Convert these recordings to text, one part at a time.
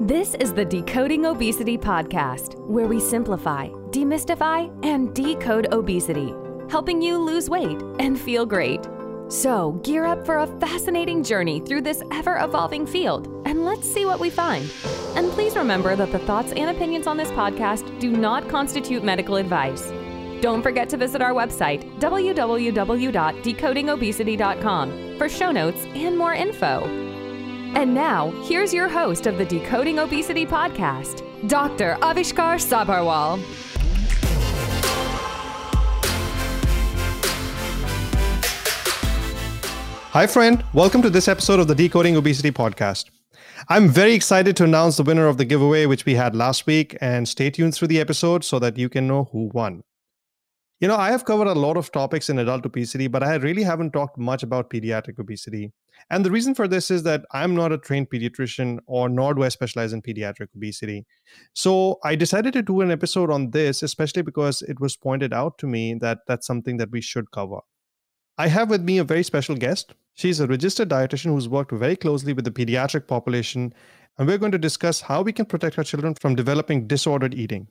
This is the Decoding Obesity Podcast, where we simplify, demystify, and decode obesity, helping you lose weight and feel great. So, gear up for a fascinating journey through this ever evolving field, and let's see what we find. And please remember that the thoughts and opinions on this podcast do not constitute medical advice. Don't forget to visit our website, www.decodingobesity.com, for show notes and more info. And now, here's your host of the Decoding Obesity podcast, Dr. Avishkar Sabharwal. Hi, friend. Welcome to this episode of the Decoding Obesity podcast. I'm very excited to announce the winner of the giveaway, which we had last week, and stay tuned through the episode so that you can know who won. You know, I have covered a lot of topics in adult obesity, but I really haven't talked much about pediatric obesity. And the reason for this is that I'm not a trained pediatrician, or nor do I specialize in pediatric obesity. So I decided to do an episode on this, especially because it was pointed out to me that that's something that we should cover. I have with me a very special guest. She's a registered dietitian who's worked very closely with the pediatric population, and we're going to discuss how we can protect our children from developing disordered eating.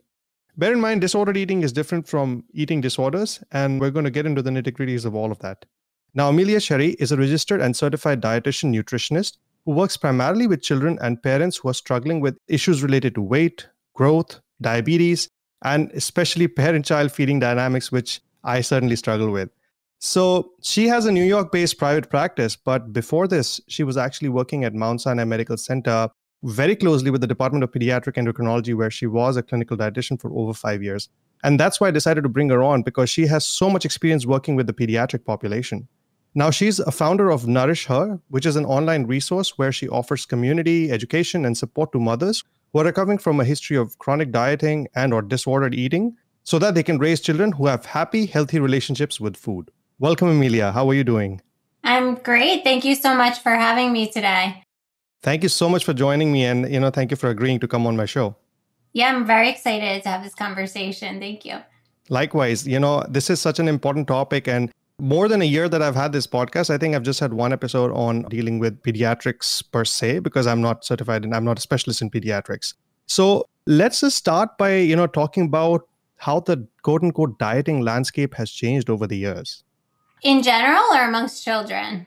Bear in mind, disordered eating is different from eating disorders, and we're going to get into the nitty gritties of all of that. Now, Amelia Sherry is a registered and certified dietitian nutritionist who works primarily with children and parents who are struggling with issues related to weight, growth, diabetes, and especially parent child feeding dynamics, which I certainly struggle with. So she has a New York based private practice, but before this, she was actually working at Mount Sinai Medical Center very closely with the Department of Pediatric Endocrinology, where she was a clinical dietitian for over five years. And that's why I decided to bring her on because she has so much experience working with the pediatric population. Now, she's a founder of Nourish Her, which is an online resource where she offers community, education, and support to mothers who are recovering from a history of chronic dieting and or disordered eating so that they can raise children who have happy, healthy relationships with food. Welcome, Amelia. How are you doing? I'm great. Thank you so much for having me today. Thank you so much for joining me and you know thank you for agreeing to come on my show. Yeah, I'm very excited to have this conversation. Thank you. Likewise, you know, this is such an important topic and more than a year that I've had this podcast, I think I've just had one episode on dealing with pediatrics per se because I'm not certified and I'm not a specialist in pediatrics. So, let's just start by, you know, talking about how the quote unquote dieting landscape has changed over the years. In general or amongst children?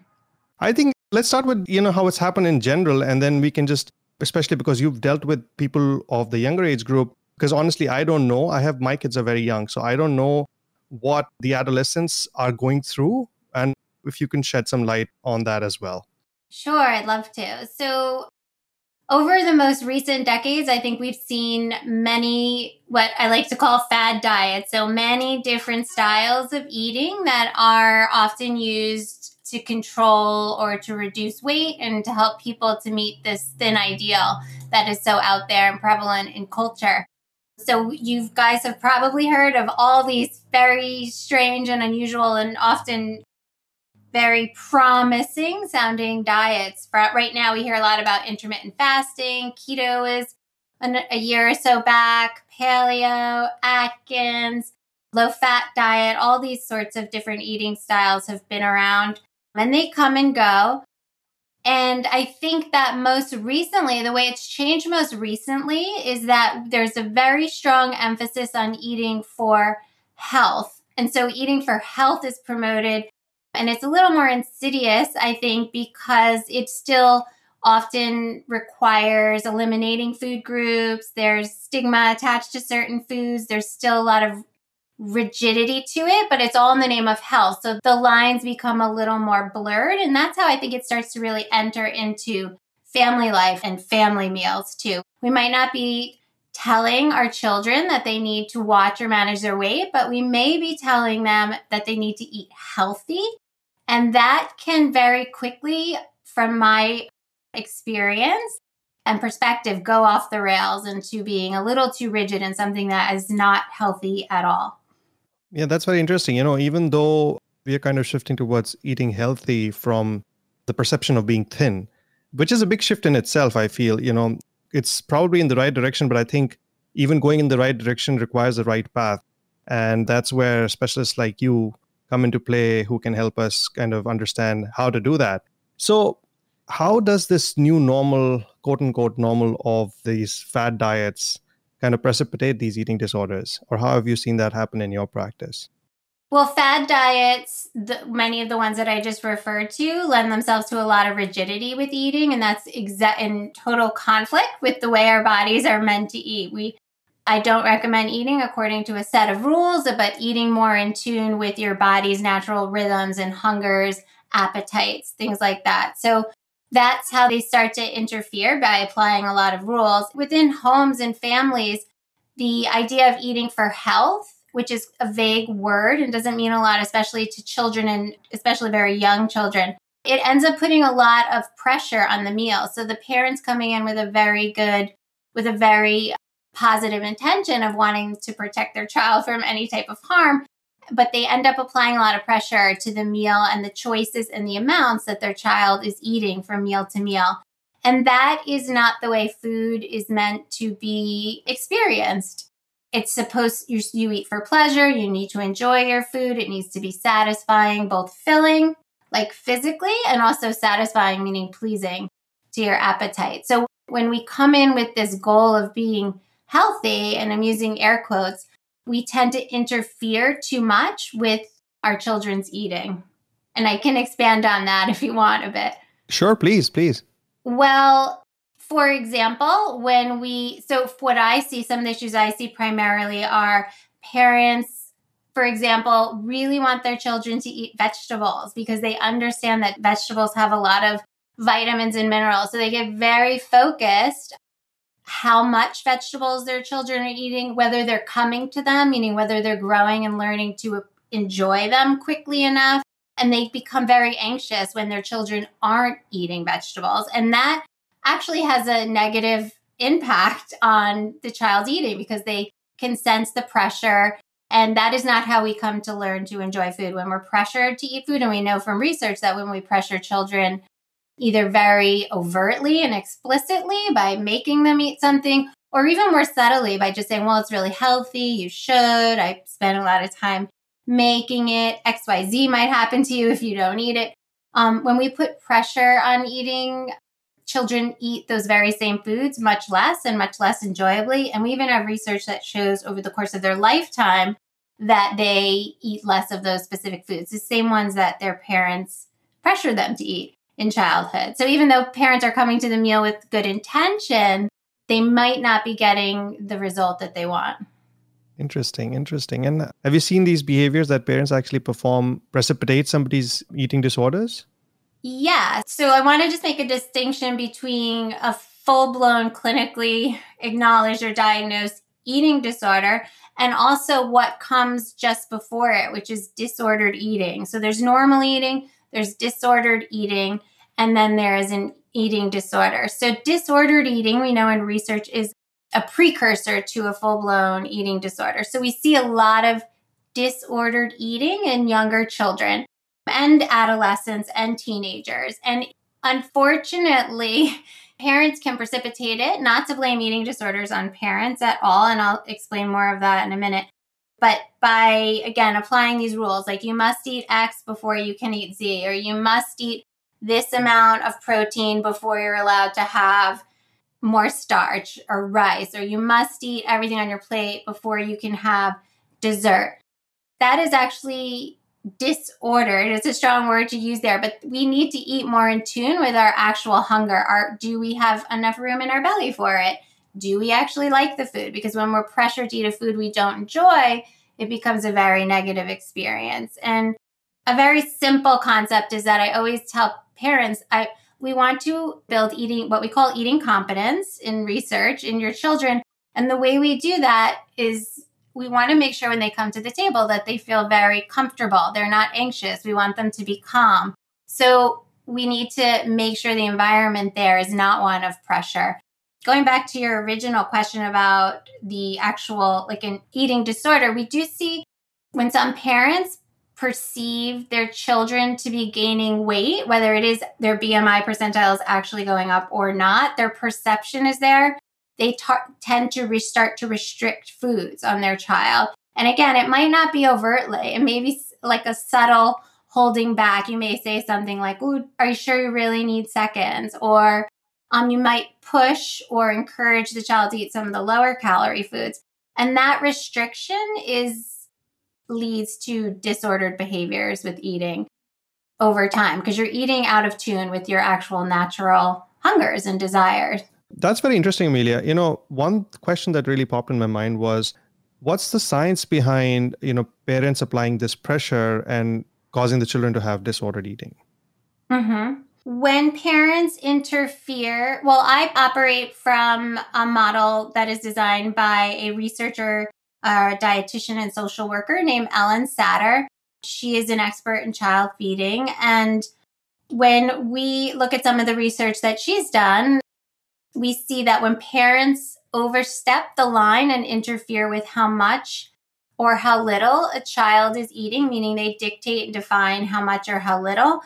I think let's start with you know how it's happened in general and then we can just especially because you've dealt with people of the younger age group because honestly i don't know i have my kids are very young so i don't know what the adolescents are going through and if you can shed some light on that as well sure i'd love to so over the most recent decades, I think we've seen many, what I like to call fad diets. So many different styles of eating that are often used to control or to reduce weight and to help people to meet this thin ideal that is so out there and prevalent in culture. So, you guys have probably heard of all these very strange and unusual and often very promising sounding diets. Right now, we hear a lot about intermittent fasting, keto is a year or so back, paleo, Atkins, low fat diet, all these sorts of different eating styles have been around and they come and go. And I think that most recently, the way it's changed most recently is that there's a very strong emphasis on eating for health. And so eating for health is promoted. And it's a little more insidious, I think, because it still often requires eliminating food groups. There's stigma attached to certain foods. There's still a lot of rigidity to it, but it's all in the name of health. So the lines become a little more blurred. And that's how I think it starts to really enter into family life and family meals too. We might not be telling our children that they need to watch or manage their weight, but we may be telling them that they need to eat healthy. And that can very quickly, from my experience and perspective, go off the rails into being a little too rigid and something that is not healthy at all. Yeah, that's very interesting. You know, even though we are kind of shifting towards eating healthy from the perception of being thin, which is a big shift in itself, I feel, you know, it's probably in the right direction, but I think even going in the right direction requires the right path. And that's where specialists like you come into play who can help us kind of understand how to do that. So, how does this new normal quote unquote normal of these fad diets kind of precipitate these eating disorders? Or how have you seen that happen in your practice? Well, fad diets, the, many of the ones that I just referred to, lend themselves to a lot of rigidity with eating, and that's exa- in total conflict with the way our bodies are meant to eat. We, I don't recommend eating according to a set of rules, but eating more in tune with your body's natural rhythms and hungers, appetites, things like that. So that's how they start to interfere by applying a lot of rules within homes and families. The idea of eating for health which is a vague word and doesn't mean a lot, especially to children and especially very young children. It ends up putting a lot of pressure on the meal. So the parents coming in with a very good, with a very positive intention of wanting to protect their child from any type of harm, but they end up applying a lot of pressure to the meal and the choices and the amounts that their child is eating from meal to meal. And that is not the way food is meant to be experienced it's supposed you, you eat for pleasure you need to enjoy your food it needs to be satisfying both filling like physically and also satisfying meaning pleasing to your appetite so when we come in with this goal of being healthy and i'm using air quotes we tend to interfere too much with our children's eating. And i can expand on that if you want a bit. Sure please please. Well for example, when we, so what I see, some of the issues I see primarily are parents, for example, really want their children to eat vegetables because they understand that vegetables have a lot of vitamins and minerals. So they get very focused how much vegetables their children are eating, whether they're coming to them, meaning whether they're growing and learning to enjoy them quickly enough. And they become very anxious when their children aren't eating vegetables. And that actually has a negative impact on the child's eating because they can sense the pressure. And that is not how we come to learn to enjoy food. When we're pressured to eat food, and we know from research that when we pressure children either very overtly and explicitly by making them eat something, or even more subtly by just saying, well, it's really healthy, you should. I spent a lot of time making it. XYZ might happen to you if you don't eat it. Um, when we put pressure on eating, children eat those very same foods much less and much less enjoyably. And we even have research that shows over the course of their lifetime that they eat less of those specific foods, the same ones that their parents pressure them to eat in childhood. So even though parents are coming to the meal with good intention, they might not be getting the result that they want. Interesting, interesting. And have you seen these behaviors that parents actually perform precipitate somebody's eating disorders? Yeah. So I want to just make a distinction between a full blown clinically acknowledged or diagnosed eating disorder and also what comes just before it, which is disordered eating. So there's normal eating, there's disordered eating, and then there is an eating disorder. So disordered eating, we know in research, is a precursor to a full blown eating disorder. So we see a lot of disordered eating in younger children and adolescents and teenagers. And unfortunately, parents can precipitate it, not to blame eating disorders on parents at all. And I'll explain more of that in a minute. But by, again, applying these rules, like you must eat X before you can eat Z, or you must eat this amount of protein before you're allowed to have more starch or rice, or you must eat everything on your plate before you can have dessert. That is actually disordered. It's a strong word to use there but we need to eat more in tune with our actual hunger. Are do we have enough room in our belly for it do we actually like the food because when we're pressured to eat a food we don't enjoy it becomes a very negative experience and a very simple concept is that i always tell parents i we want to build eating what we call eating competence in research in your children and the way we do that is we want to make sure when they come to the table that they feel very comfortable. They're not anxious. We want them to be calm. So we need to make sure the environment there is not one of pressure. Going back to your original question about the actual, like an eating disorder, we do see when some parents perceive their children to be gaining weight, whether it is their BMI percentile is actually going up or not, their perception is there they tend to restart to restrict foods on their child. And again, it might not be overtly, it may be like a subtle holding back. You may say something like, Ooh, are you sure you really need seconds? Or um, you might push or encourage the child to eat some of the lower calorie foods. And that restriction is leads to disordered behaviors with eating over time because you're eating out of tune with your actual natural hungers and desires. That's very interesting, Amelia. You know, one question that really popped in my mind was what's the science behind, you know, parents applying this pressure and causing the children to have disordered eating? Mm-hmm. When parents interfere, well, I operate from a model that is designed by a researcher, a dietitian, and social worker named Ellyn Satter. She is an expert in child feeding. And when we look at some of the research that she's done, we see that when parents overstep the line and interfere with how much or how little a child is eating, meaning they dictate and define how much or how little,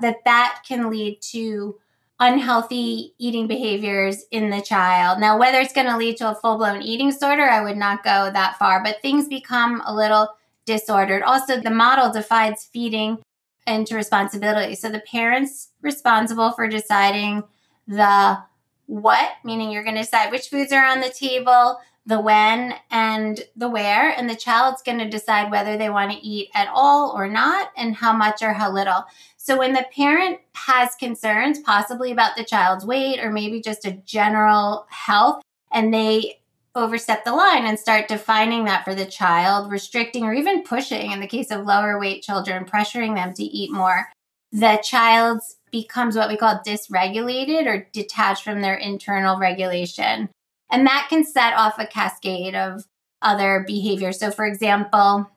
that that can lead to unhealthy eating behaviors in the child. Now, whether it's going to lead to a full blown eating disorder, I would not go that far, but things become a little disordered. Also, the model divides feeding into responsibility. So the parent's responsible for deciding the what, meaning you're going to decide which foods are on the table, the when, and the where. And the child's going to decide whether they want to eat at all or not, and how much or how little. So when the parent has concerns, possibly about the child's weight or maybe just a general health, and they overstep the line and start defining that for the child, restricting or even pushing, in the case of lower weight children, pressuring them to eat more, the child becomes what we call dysregulated or detached from their internal regulation. And that can set off a cascade of other behaviors. So, for example,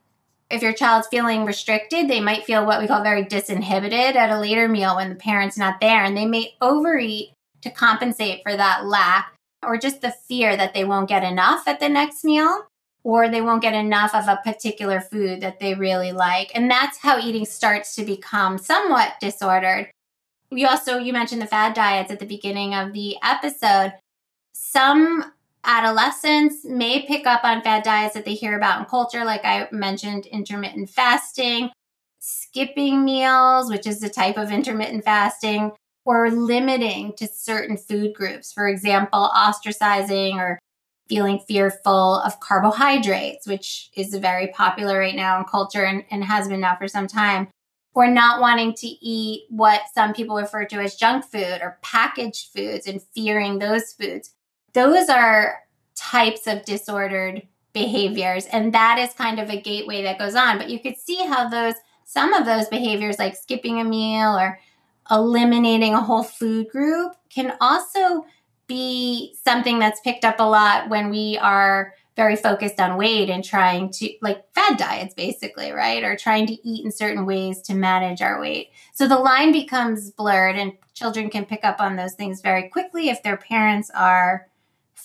if your child's feeling restricted, they might feel what we call very disinhibited at a later meal when the parent's not there, and they may overeat to compensate for that lack or just the fear that they won't get enough at the next meal or they won't get enough of a particular food that they really like. And that's how eating starts to become somewhat disordered. We also, you mentioned the fad diets at the beginning of the episode. Some adolescents may pick up on fad diets that they hear about in culture, like I mentioned, intermittent fasting, skipping meals, which is a type of intermittent fasting, or limiting to certain food groups. For example, ostracizing or feeling fearful of carbohydrates, which is very popular right now in culture and, and has been now for some time. Or not wanting to eat what some people refer to as junk food or packaged foods and fearing those foods those are types of disordered behaviors. And that is kind of a gateway that goes on. But you could see how those, some of those behaviors, like skipping a meal or eliminating a whole food group, can also be something that's picked up a lot when we are very focused on weight and trying to like fad diets basically right or trying to eat in certain ways to manage our weight so the line becomes blurred and children can pick up on those things very quickly if their parents are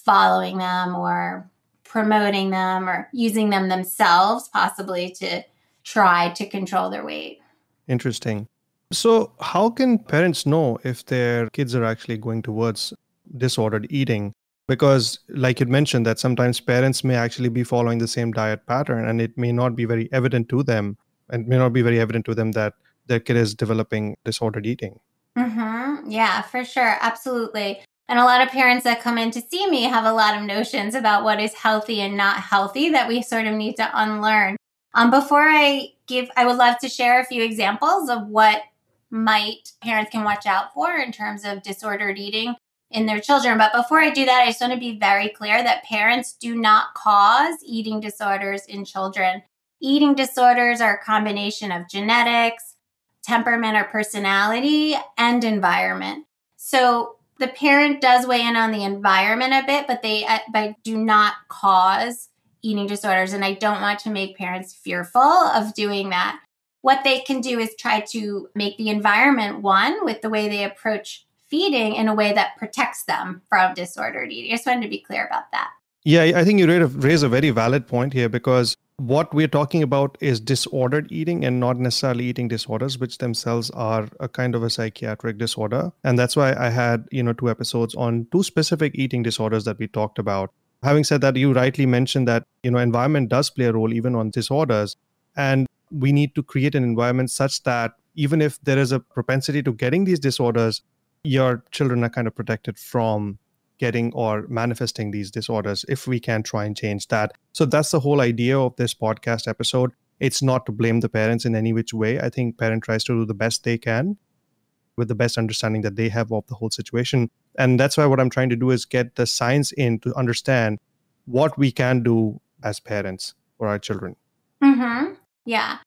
following them or promoting them or using them themselves, possibly to try to control their weight. Interesting. So, how can parents know if their kids are actually going towards disordered eating? Because, like you mentioned, that sometimes parents may actually be following the same diet pattern and it may not be very evident to them and may not be very evident to them that their kid is developing disordered eating. Mm-hmm. Yeah, for sure. Absolutely. And a lot of parents that come in to see me have a lot of notions about what is healthy and not healthy that we sort of need to unlearn. Um, before I give, I would love to share a few examples of what might parents can watch out for in terms of disordered eating in their children. But before I do that, I just want to be very clear that parents do not cause eating disorders in children. Eating disorders are a combination of genetics, temperament or personality, and environment. So the parent does weigh in on the environment a bit, but they uh, but do not cause eating disorders. And I don't want to make parents fearful of doing that. What they can do is try to make the environment one with the way they approach feeding in a way that protects them from disordered eating. I just wanted to be clear about that. Yeah, I think you raise a very valid point here because what we're talking about is disordered eating and not necessarily eating disorders which themselves are a kind of a psychiatric disorder. And that's why i had you know two episodes on two specific eating disorders that we talked about. Having said that you rightly mentioned that you know environment does play a role even on disorders. And we need to create an environment such that even if there is a propensity to getting these disorders your children are kind of protected from getting or manifesting these disorders if we can try and change that. So that's the whole idea of this podcast episode. It's not to blame the parents in any which way. I think parent tries to do the best they can with the best understanding that they have of the whole situation. And that's why what I'm trying to do is get the science in to understand what we can do as parents for our children. Mm-hmm. Yeah.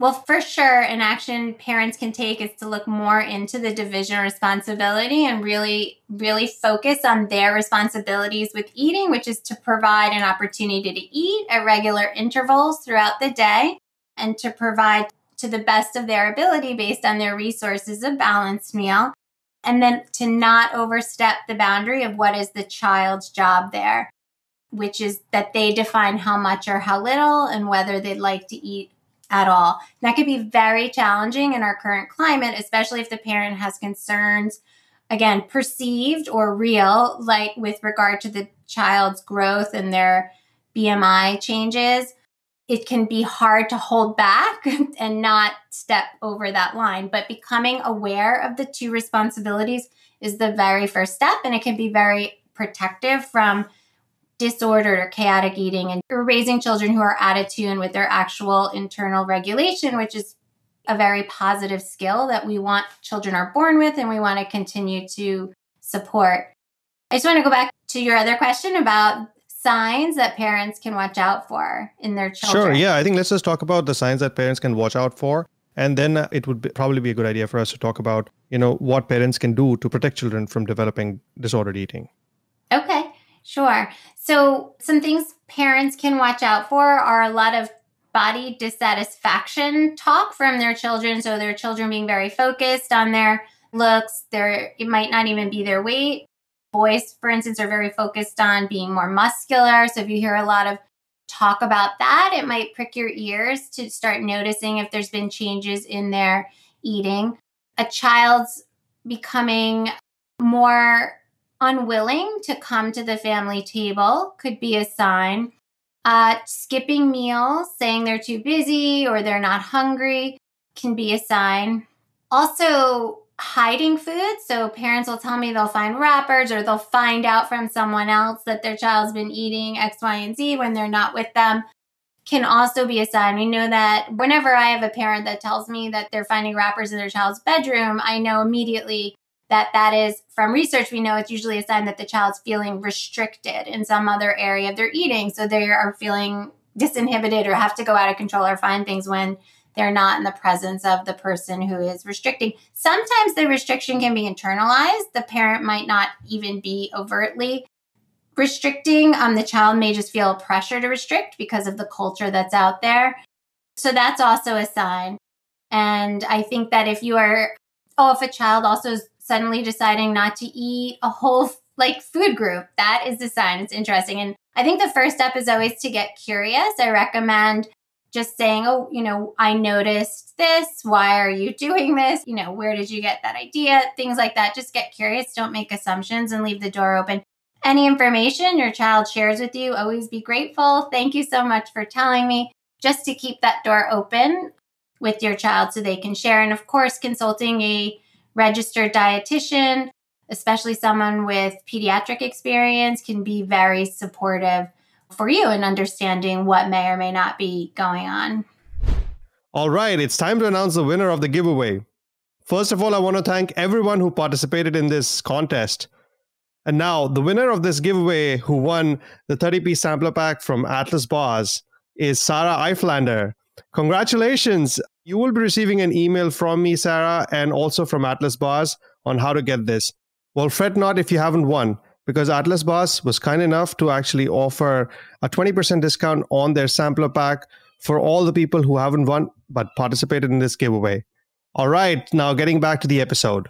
Well, for sure, an action parents can take is to look more into the division responsibility and really, really focus on their responsibilities with eating, which is to provide an opportunity to eat at regular intervals throughout the day and to provide to the best of their ability based on their resources a balanced meal. And then to not overstep the boundary of what is the child's job there, which is that they define how much or how little and whether they'd like to eat at all. That could be very challenging in our current climate, especially if the parent has concerns, again, perceived or real, like with regard to the child's growth and their BMI changes. It can be hard to hold back and not step over that line. But becoming aware of the two responsibilities is the very first step, and it can be very protective from disordered or chaotic eating and you're raising children who are out of tune with their actual internal regulation, which is a very positive skill that we want children are born with and we want to continue to support. I just want to go back to your other question about signs that parents can watch out for in their children. Sure. Yeah. I think let's just talk about the signs that parents can watch out for. And then it would be, probably be a good idea for us to talk about, you know, what parents can do to protect children from developing disordered eating. Okay. Sure. So, some things parents can watch out for are a lot of body dissatisfaction talk from their children. So, their children being very focused on their looks, their it might not even be their weight. Boys, for instance, are very focused on being more muscular. So, if you hear a lot of talk about that, it might prick your ears to start noticing if there's been changes in their eating. A child's becoming more unwilling to come to the family table could be a sign. Uh, skipping meals, saying they're too busy or they're not hungry, can be a sign. Also, hiding food. So, parents will tell me they'll find wrappers or they'll find out from someone else that their child's been eating X, Y, and Z when they're not with them. Can also be a sign. We know that whenever I have a parent that tells me that they're finding wrappers in their child's bedroom, I know immediately that that is from research we know it's usually a sign that the child's feeling restricted in some other area of their eating. So they are feeling disinhibited or have to go out of control or find things when they're not in the presence of the person who is restricting. Sometimes the restriction can be internalized. The parent might not even be overtly restricting. Um, the child may just feel pressure to restrict because of the culture that's out there. So that's also a sign. And i think that if you are oh if a child also is suddenly deciding not to eat a whole like food group. That is the sign. It's interesting. And I think the first step is always to get curious. I recommend just saying, oh, you know, I noticed this. Why are you doing this? You know, where did you get that idea? Things like that. Just get curious. Don't make assumptions and leave the door open. Any information your child shares with you, always be grateful. Thank you so much for telling me. Just to keep that door open with your child so they can share. And of course, consulting a registered dietitian, especially someone with pediatric experience, can be very supportive for you in understanding what may or may not be going on. All right, it's time to announce the winner of the giveaway. First of all, I want to thank everyone who participated in this contest. And now, the winner of this giveaway who won the 30 piece sampler pack from Atlas Bars is Sarah Eiflander. Congratulations! You will be receiving an email from me, Sarah, and also from Atlas Bars on how to get this. Well, fret not if you haven't won, because Atlas Bars was kind enough to actually offer a 20% discount on their sampler pack for all the people who haven't won but participated in this giveaway. All right, now getting back to the episode.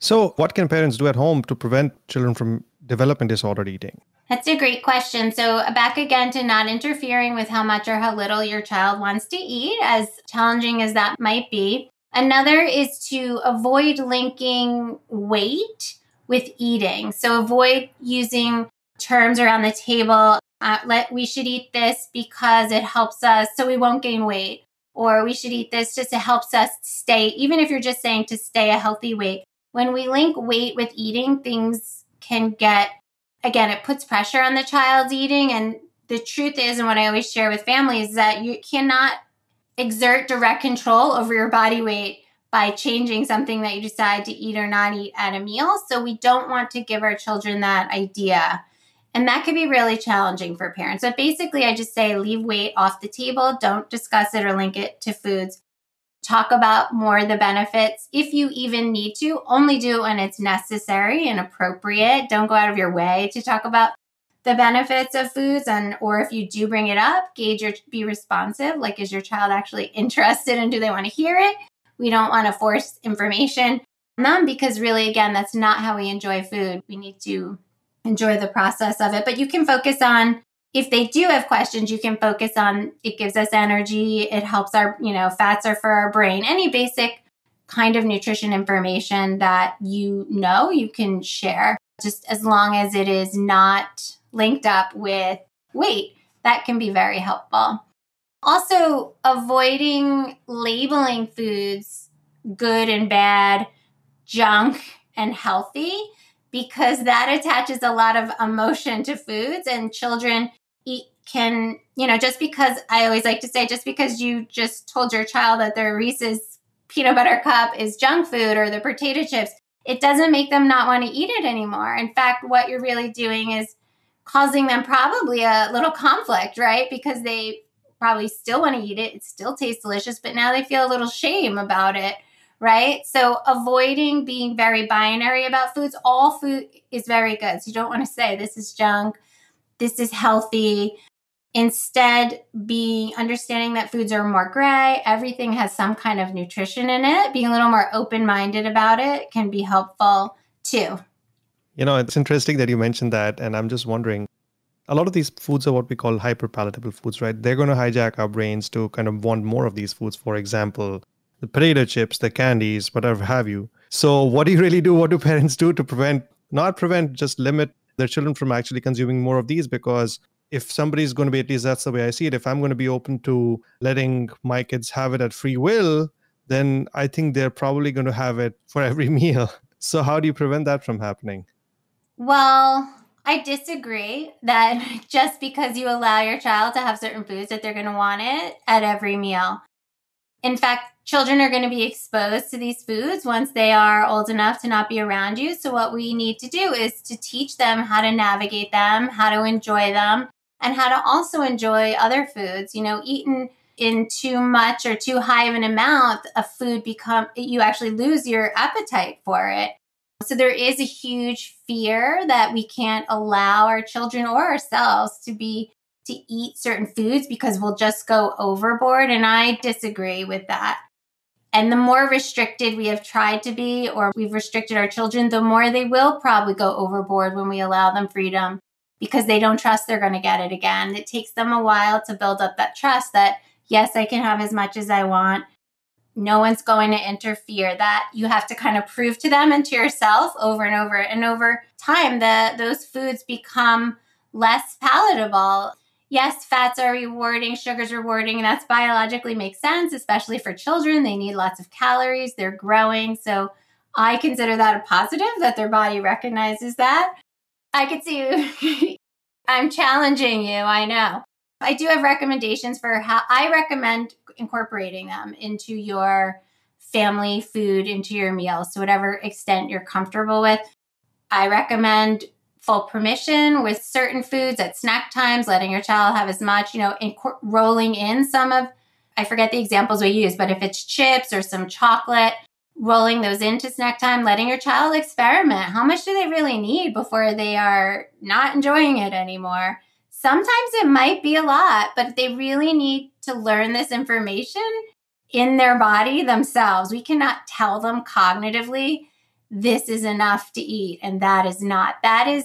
So, what can parents do at home to prevent children from developing disordered eating? That's a great question. So, back again to not interfering with how much or how little your child wants to eat, as challenging as that might be. Another is to avoid linking weight with eating. So, avoid using terms around the table. Uh, let we should eat this because it helps us so we won't gain weight or we should eat this just to helps us stay even if you're just saying to stay a healthy weight when we link weight with eating, things can get, again, it puts pressure on the child's eating. And the truth is, and what I always share with families, is that you cannot exert direct control over your body weight by changing something that you decide to eat or not eat at a meal. So we don't want to give our children that idea. And that can be really challenging for parents. But basically, I just say leave weight off the table. Don't discuss it or link it to foods talk about more the benefits if you even need to. Only do it when it's necessary and appropriate. Don't go out of your way to talk about the benefits of foods and or if you do bring it up, gauge or be responsive. Like is your child actually interested and do they want to hear it? We don't want to force information on them because really again that's not how we enjoy food. We need to enjoy the process of it. But you can focus on if they do have questions, you can focus on it gives us energy, it helps our, you know, fats are for our brain. Any basic kind of nutrition information that you know you can share, just as long as it is not linked up with weight, that can be very helpful. Also, avoiding labeling foods good and bad, junk and healthy, because that attaches a lot of emotion to foods, and children can, you know, just because I always like to say, just because you just told your child that their Reese's peanut butter cup is junk food or the potato chips, it doesn't make them not want to eat it anymore. In fact, what you're really doing is causing them probably a little conflict, right? Because they probably still want to eat it. It still tastes delicious, but now they feel a little shame about it, right? So avoiding being very binary about foods. All food is very good. So you don't want to say this is junk this is healthy. Instead, be understanding that foods are more gray, everything has some kind of nutrition in it. Being a little more open minded about it can be helpful too. You know, it's interesting that you mentioned that. And I'm just wondering a lot of these foods are what we call hyperpalatable foods, right? They're going to hijack our brains to kind of want more of these foods. For example, the potato chips, the candies, whatever have you. So, what do you really do? What do parents do to prevent, not prevent, just limit their children from actually consuming more of these because if somebody's going to be at least that's the way i see it if i'm going to be open to letting my kids have it at free will then i think they're probably going to have it for every meal. So how do you prevent that from happening? Well i disagree that just because you allow your child to have certain foods that they're going to want it at every meal. In fact children are going to be exposed to these foods once they are old enough to not be around you. So, what we need to do is to teach them how to navigate them, how to enjoy them, and how to also enjoy other foods. You know, eaten in too much or too high of an amount of food become you actually lose your appetite for it. So there is a huge fear that we can't allow our children or ourselves to be to eat certain foods because we'll just go overboard and I disagree with that. And the more restricted we have tried to be, or we've restricted our children, the more they will probably go overboard when we allow them freedom because they don't trust they're going to get it again. It takes them a while to build up that trust that, yes, I can have as much as I want. No one's going to interfere. That you have to kind of prove to them and to yourself over and over. And over time, the, those foods become less palatable yes, fats are rewarding, sugar's rewarding, and that's biologically makes sense, especially for children. They need lots of calories, they're growing. So I consider that a positive that their body recognizes that. I could see you. I'm challenging you, I know. I do have recommendations for how I recommend incorporating them into your family food, into your meals to whatever extent you're comfortable with. I recommend full permission with certain foods at snack times, letting your child have as much, you know, in, rolling in some of, I forget the examples we use, but if it's chips or some chocolate, rolling those into snack time, letting your child experiment. How much do they really need before they are not enjoying it anymore? Sometimes it might be a lot, but they really need to learn this information in their body themselves. We cannot tell them cognitively this is enough to eat and that is not. That is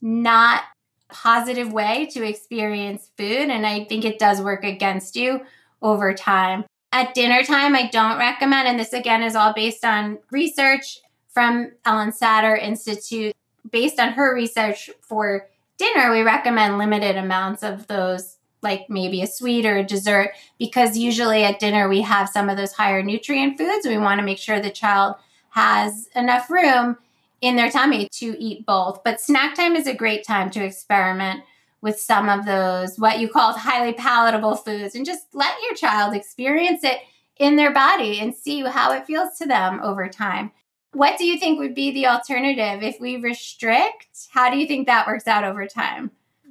not positive way to experience food and I think it does work against you over time. At dinner time, I don't recommend, and this again is all based on research from Ellyn Satter Institute. Based on her research for dinner, we recommend limited amounts of those, like maybe a sweet or a dessert, because usually at dinner we have some of those higher nutrient foods. We want to make sure the child has enough room in their tummy to eat both. But snack time is a great time to experiment with some of those, what you call highly palatable foods, and just let your child experience it in their body and see how it feels to them over time. What do you think would be the alternative if we restrict? How do you think that works out over time?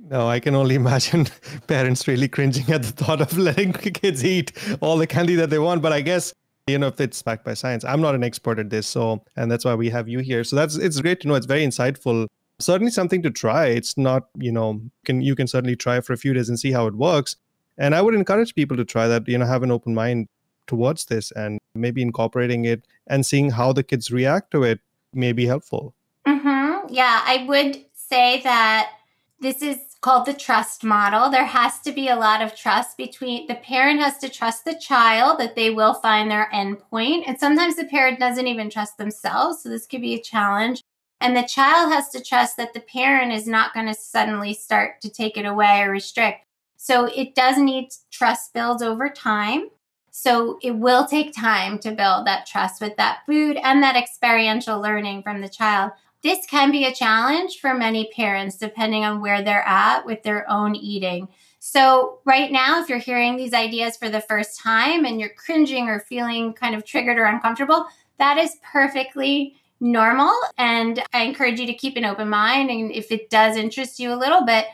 No, I can only imagine parents really cringing at the thought of letting kids eat all the candy that they want. But I guess you know if it's backed by science. I'm not an expert at this, so and that's why we have you here. So that's it's great to know. It's very insightful. Certainly something to try. It's not you know can you can certainly try for a few days and see how it works. And I would encourage people to try that. You know, have an open mind towards this and maybe incorporating it and seeing how the kids react to it may be helpful. Mm-hmm. Yeah, I would say that this is called the trust model. There has to be a lot of trust between the parent has to trust the child that they will find their endpoint. And sometimes the parent doesn't even trust themselves. So this could be a challenge. And the child has to trust that the parent is not going to suddenly start to take it away or restrict. So it does need trust build over time. So it will take time to build that trust with that food and that experiential learning from the child. This can be a challenge for many parents depending on where they're at with their own eating. So, right now, if you're hearing these ideas for the first time and you're cringing or feeling kind of triggered or uncomfortable, that is perfectly normal. And I encourage you to keep an open mind. And if it does interest you a little bit,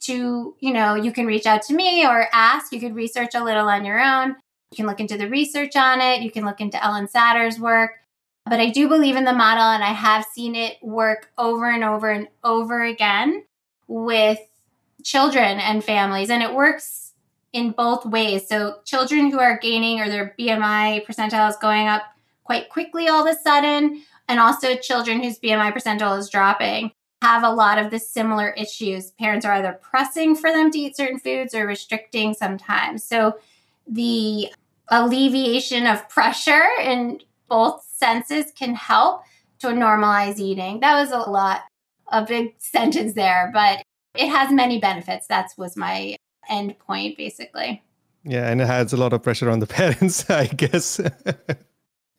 to, you know, you can reach out to me or ask. You could research a little on your own. You can look into the research on it. You can look into Ellyn Satter's work. But I do believe in the model and I have seen it work over and over and over again with children and families. And it works in both ways. So, children who are gaining or their BMI percentile is going up quite quickly all of a sudden, and also children whose BMI percentile is dropping have a lot of the similar issues. Parents are either pressing for them to eat certain foods or restricting sometimes. So, the alleviation of pressure in both senses can help to normalize eating. That was a lot, a big sentence there, but it has many benefits. That was my end point, basically. Yeah, and it has a lot of pressure on the parents, I guess.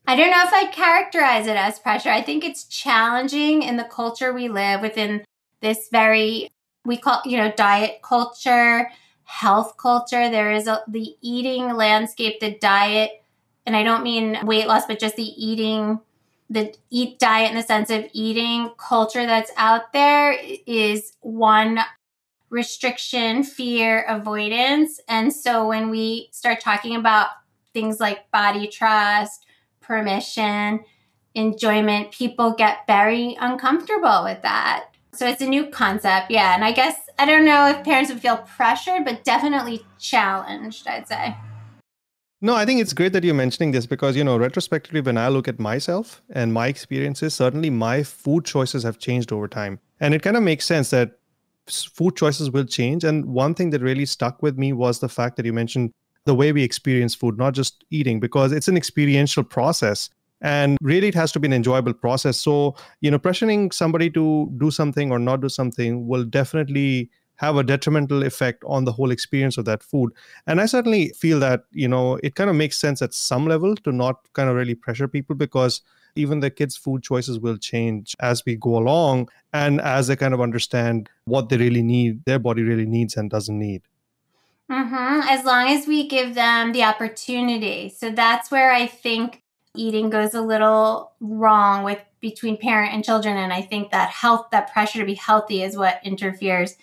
I don't know if I'd characterize it as pressure. I think it's challenging in the culture we live within this very, we call, you know, diet culture health culture. There is a, the eating landscape, the diet, and I don't mean weight loss, but just the eating, the eat diet in the sense of eating culture that's out there is one restriction, fear, avoidance. And so when we start talking about things like body trust, permission, enjoyment, people get very uncomfortable with that. So it's a new concept, yeah. And I guess I don't know if parents would feel pressured, but definitely challenged, I'd say. No, I think it's great that you're mentioning this because, you know, retrospectively, when I look at myself and my experiences, certainly my food choices have changed over time. And it kind of makes sense that food choices will change. And one thing that really stuck with me was the fact that you mentioned the way we experience food, not just eating, because it's an experiential process. And really it has to be an enjoyable process. So you know pressuring somebody to do something or not do something will definitely have a detrimental effect on the whole experience of that food. And i certainly feel that you know it kind of makes sense at some level to not kind of really pressure people because even the kids food choices will change as we go along and as they kind of understand what they really need their body really needs and doesn't need mm-hmm. as long as we give them the opportunity. So that's where i think eating goes a little wrong with between parent and children. And i think that health that pressure to be healthy is what interferes.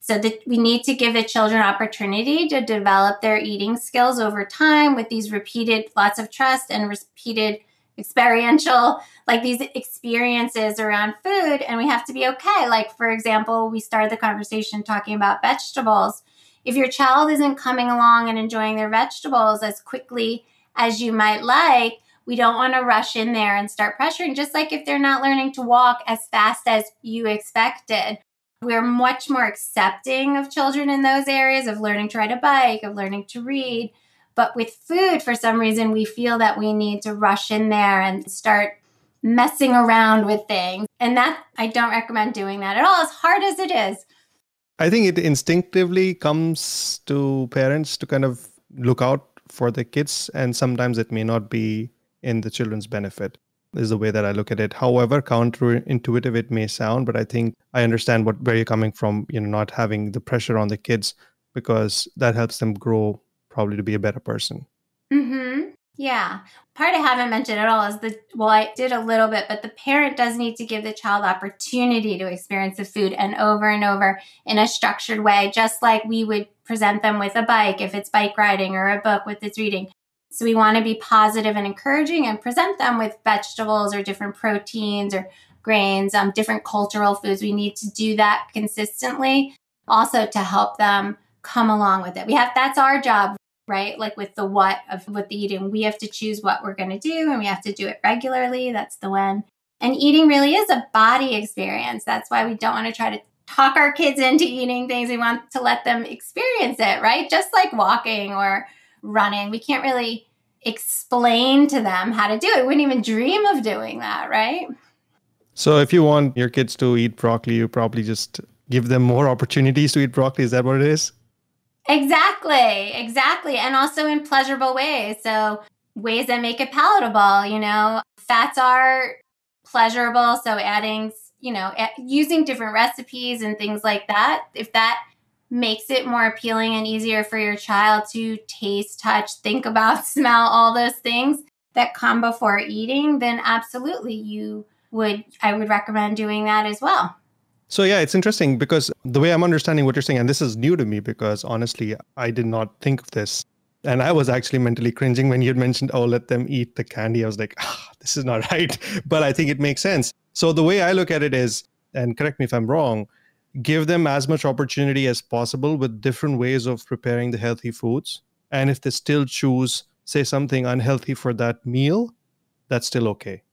So that we need to give the children opportunity to develop their eating skills over time with these repeated lots of trust and repeated experiential like these experiences around food. And we have to be okay. Like for example we started the conversation talking about vegetables if your child isn't coming along and enjoying their vegetables as quickly as you might like we don't want to rush in there and start pressuring, just like if they're not learning to walk as fast as you expected. We're much more accepting of children in those areas of learning to ride a bike, of learning to read. But with food, for some reason, we feel that we need to rush in there and start messing around with things. And that I don't recommend doing that at all, as hard as it is. I think it instinctively comes to parents to kind of look out for the kids, and sometimes it may not be in the children's benefit. is the way that I look at it. However, counterintuitive it may sound, but I think I understand what where you're coming from, you know, not having the pressure on the kids because that helps them grow probably to be a better person. Mm-hmm. Yeah. Part I haven't mentioned at all is the, well, I did a little bit, but the parent does need to give the child opportunity to experience the food and over and over in a structured way, just like we would present them with a bike if it's bike riding or a book with its reading. So we want to be positive and encouraging and present them with vegetables or different proteins or grains, um, different cultural foods. We need to do that consistently also to help them come along with it. We have that's our job, right? Like with the what of with the eating, we have to choose what we're going to do and we have to do it regularly. That's the when. And eating really is a body experience. That's why we don't want to try to talk our kids into eating things. We want to let them experience it, right? Just like walking or running. We can't really explain to them how to do it. We wouldn't even dream of doing that, right? So if you want your kids to eat broccoli, you probably just give them more opportunities to eat broccoli. Is that what it is? Exactly, exactly. And also in pleasurable ways. So ways that make it palatable, you know, fats are pleasurable. So adding, you know, using different recipes and things like that. If that makes it more appealing and easier for your child to taste, touch, think about, smell, all those things that come before eating, then absolutely you would I would recommend doing that as well. So yeah, it's interesting because the way I'm understanding what you're saying, and this is new to me because honestly, I did not think of this. And I was actually mentally cringing when you had mentioned, oh, let them eat the candy. I was like, ah, this is not right. But I think it makes sense. So the way I look at it is, and correct me if I'm wrong, give them as much opportunity as possible with different ways of preparing the healthy foods. And if they still choose, say, something unhealthy for that meal, that's still okay.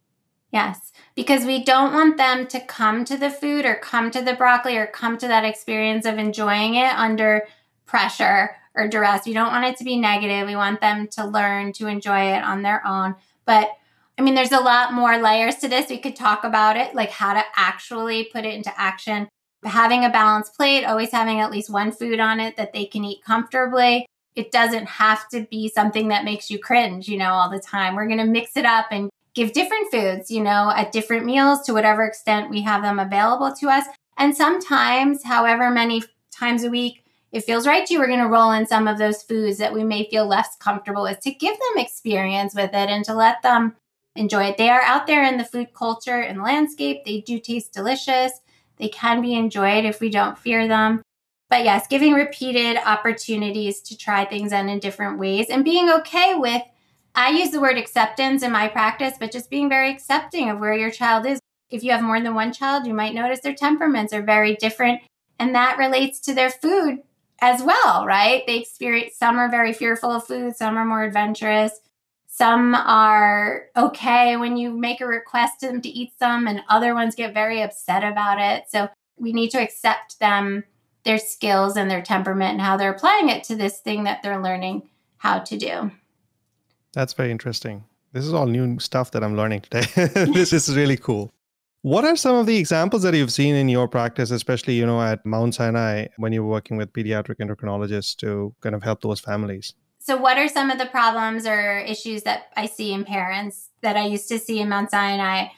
Yes, because we don't want them to come to the food or come to the broccoli or come to that experience of enjoying it under pressure or duress. We don't want it to be negative. We want them to learn to enjoy it on their own. But I mean, there's a lot more layers to this. We could talk about it, like how to actually put it into action. Having a balanced plate, always having at least one food on it that they can eat comfortably. It doesn't have to be something that makes you cringe, you know, all the time. We're going to mix it up and give different foods, you know, at different meals to whatever extent we have them available to us. And sometimes, however many times a week it feels right to you, we're going to roll in some of those foods that we may feel less comfortable with to give them experience with it and to let them enjoy it. They are out there in the food culture and landscape. They do taste delicious. They can be enjoyed if we don't fear them. But yes, giving repeated opportunities to try things out in different ways and being okay with I use the word acceptance in my practice, but just being very accepting of where your child is. If you have more than one child, you might notice their temperaments are very different. And that relates to their food as well, right? They experience, some are very fearful of food, some are more adventurous. Some are okay when you make a request to them to eat some, and other ones get very upset about it. So we need to accept them, their skills, and their temperament, and how they're applying it to this thing that they're learning how to do. That's very interesting. This is all new stuff that I'm learning today. this is really cool. What are some of the examples that you've seen in your practice, especially you know at Mount Sinai when you're working with pediatric endocrinologists to kind of help those families? So, what are some of the problems or issues that I see in parents that I used to see in Mount Sinai?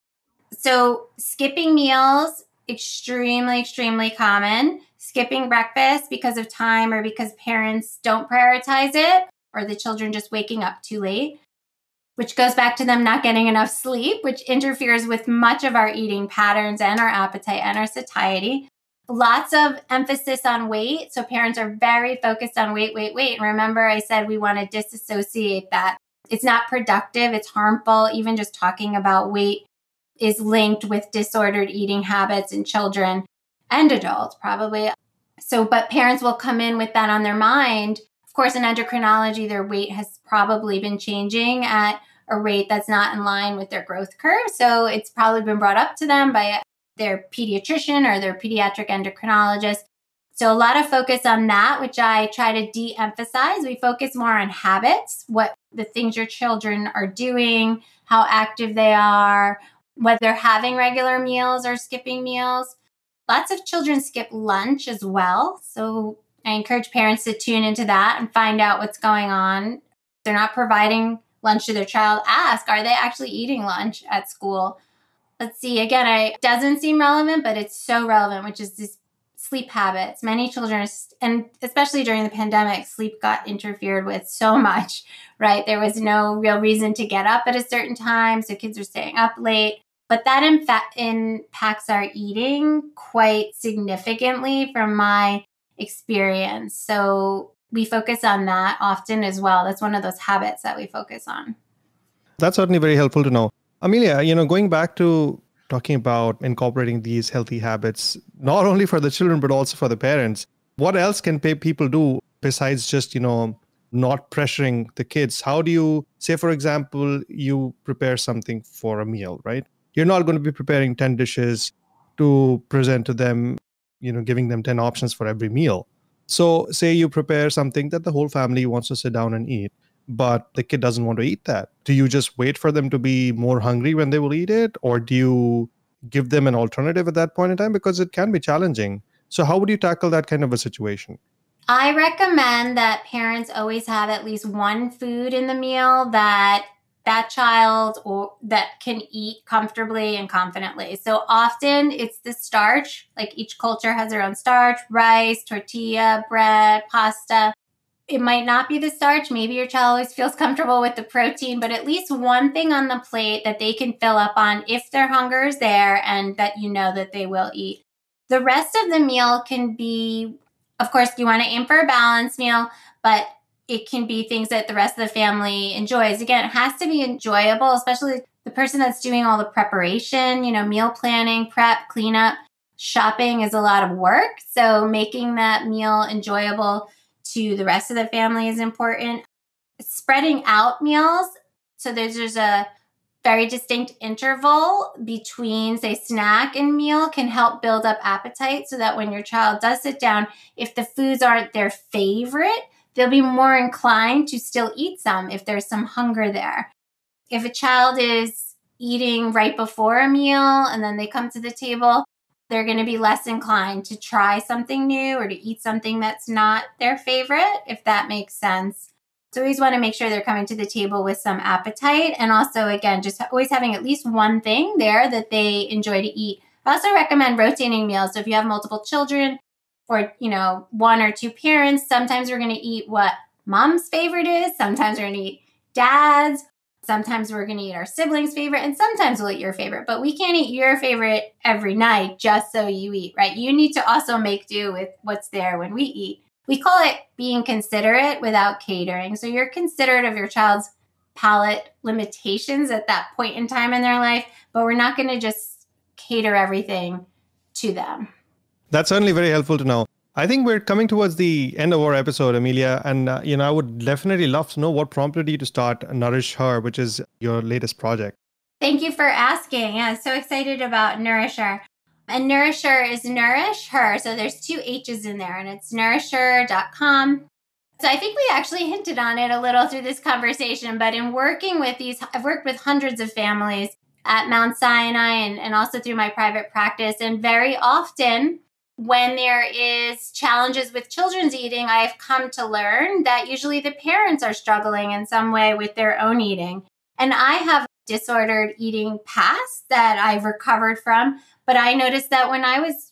So, skipping meals extremely, extremely common. Skipping breakfast because of time or because parents don't prioritize it or the children just waking up too late, which goes back to them not getting enough sleep, which interferes with much of our eating patterns and our appetite and our satiety. Lots of emphasis on weight. So parents are very focused on weight, weight, weight. And remember, I said we want to disassociate that. It's not productive, it's harmful. Even just talking about weight is linked with disordered eating habits in children and adults, probably. So, but parents will come in with that on their mind of course, in endocrinology, their weight has probably been changing at a rate that's not in line with their growth curve. So it's probably been brought up to them by their pediatrician or their pediatric endocrinologist. So a lot of focus on that, which I try to de emphasize. We focus more on habits, what the things your children are doing, how active they are, whether they're having regular meals or skipping meals. Lots of children skip lunch as well. So I encourage parents to tune into that and find out what's going on. They're not providing lunch to their child, ask, are they actually eating lunch at school? Let's see, again, I doesn't seem relevant, but it's so relevant, which is this sleep habits. Many children, and especially during the pandemic, sleep got interfered with so much, right? There was no real reason to get up at a certain time. So kids are staying up late. But that in fact impacts our eating quite significantly from my experience. So we focus on that often as well. That's one of those habits that we focus on. That's certainly very helpful to know. Amelia, you know, going back to talking about incorporating these healthy habits, not only for the children, but also for the parents, what else can people do besides just, you know, not pressuring the kids? How do you, say, for example, you prepare something for a meal, right? You're not going to be preparing 10 dishes to present to them, you know, giving them 10 options for every meal. So, say you prepare something that the whole family wants to sit down and eat but the kid doesn't want to eat that. Do you just wait for them to be more hungry when they will eat it? Or do you give them an alternative at that point in time? Because it can be challenging. So, how would you tackle that kind of a situation? I recommend that parents always have at least one food in the meal that that child or that can eat comfortably and confidently. So often it's the starch, like each culture has their own starch, rice, tortilla, bread, pasta it might not be the starch. Maybe your child always feels comfortable with the protein, but at least one thing on the plate that they can fill up on if their hunger is there and that you know that they will eat. The rest of the meal can be, of course, you want to aim for a balanced meal, but it can be things that the rest of the family enjoys. Again, it has to be enjoyable, especially the person that's doing all the preparation, you know, meal planning, prep, cleanup. Shopping is a lot of work. So making that meal enjoyable to the rest of the family is important. Spreading out meals. So there's, there's a very distinct interval between, say, snack and meal can help build up appetite so that when your child does sit down, if the foods aren't their favorite, they'll be more inclined to still eat some if there's some hunger there. If a child is eating right before a meal and then they come to the table, they're going to be less inclined to try something new or to eat something that's not their favorite, if that makes sense. So, always want to make sure they're coming to the table with some appetite. And also, again, just always having at least one thing there that they enjoy to eat. I also recommend rotating meals. So, if you have multiple children or, you know, one or two parents, sometimes we're going to eat what mom's favorite is. Sometimes we're going to eat dad's Sometimes we're going to eat our siblings' favorite, and sometimes we'll eat your favorite, but we can't eat your favorite every night just so you eat, right? You need to also make do with what's there when we eat. We call it being considerate without catering. So you're considerate of your child's palate limitations at that point in time in their life, but we're not going to just cater everything to them. That's certainly very helpful to know. I think we're coming towards the end of our episode, Amelia, and uh, you know I would definitely love to know what prompted you to start Nourish Her, which is your latest project. Thank you for asking. Yeah, so excited about Nourish Her. And Nourish Her is Nourish Her, so there's two H's in there, and it's nourishher.com. So I think we actually hinted on it a little through this conversation, but in working with these, I've worked with hundreds of families at Mount Sinai and, and also through my private practice, and very often when there is challenges with children's eating, I've come to learn that usually the parents are struggling in some way with their own eating. And I have disordered eating past that I've recovered from, but I noticed that when I was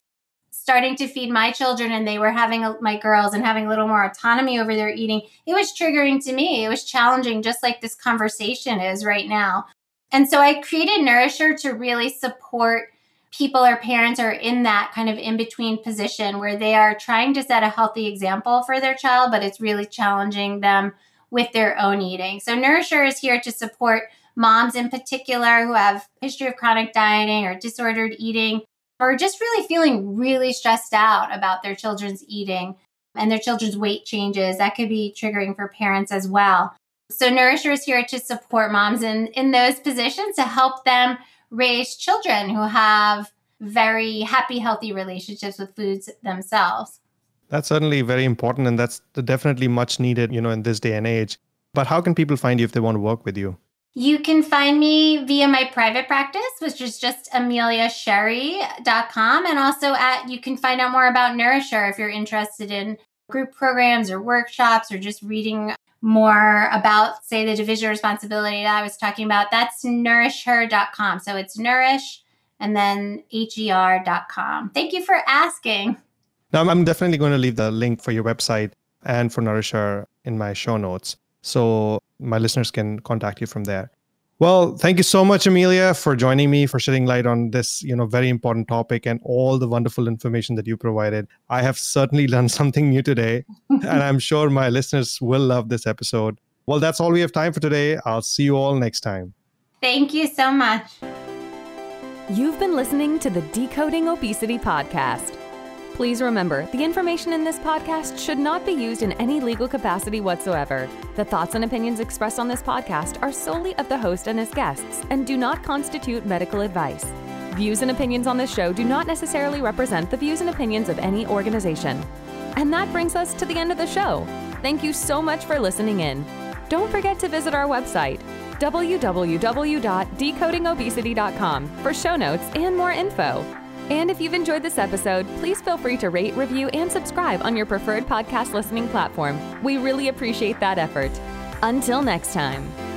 starting to feed my children and they were having a, my girls and having a little more autonomy over their eating, it was triggering to me. It was challenging, just like this conversation is right now. And so I created Nourisher to really support people or parents are in that kind of in between position where they are trying to set a healthy example for their child, but it's really challenging them with their own eating. So Nourisher is here to support moms in particular who have history of chronic dieting or disordered eating or just really feeling really stressed out about their children's eating and their children's weight changes. That could be triggering for parents as well. So Nourisher is here to support moms in, in those positions to help them raise children who have very happy, healthy relationships with foods themselves. That's certainly very important, and that's definitely much needed, you know, in this day and age. But how can people find you if they want to work with you? You can find me via my private practice, which is just ameliasherry.com. And also at you can find out more about Nourisher if you're interested in group programs or workshops or just reading more about, say, the division of responsibility that I was talking about, that's nourishher.com. So it's nourish and then her.com. Thank you for asking. Now, I'm definitely going to leave the link for your website and for Nourisher in my show notes so my listeners can contact you from there. Well, thank you so much, Amelia, for joining me, for shedding light on this, you know, very important topic and all the wonderful information that you provided. I have certainly learned something new today, and I'm sure my listeners will love this episode. Well, that's all we have time for today. I'll see you all next time. Thank you so much. You've been listening to the Decoding Obesity podcast. Please remember, the information in this podcast should not be used in any legal capacity whatsoever. The thoughts and opinions expressed on this podcast are solely of the host and his guests and do not constitute medical advice. Views and opinions on this show do not necessarily represent the views and opinions of any organization. And that brings us to the end of the show. Thank you so much for listening in. Don't forget to visit our website, www.decodingobesity.com, for show notes and more info. And if you've enjoyed this episode, please feel free to rate, review, and subscribe on your preferred podcast listening platform. We really appreciate that effort. Until next time.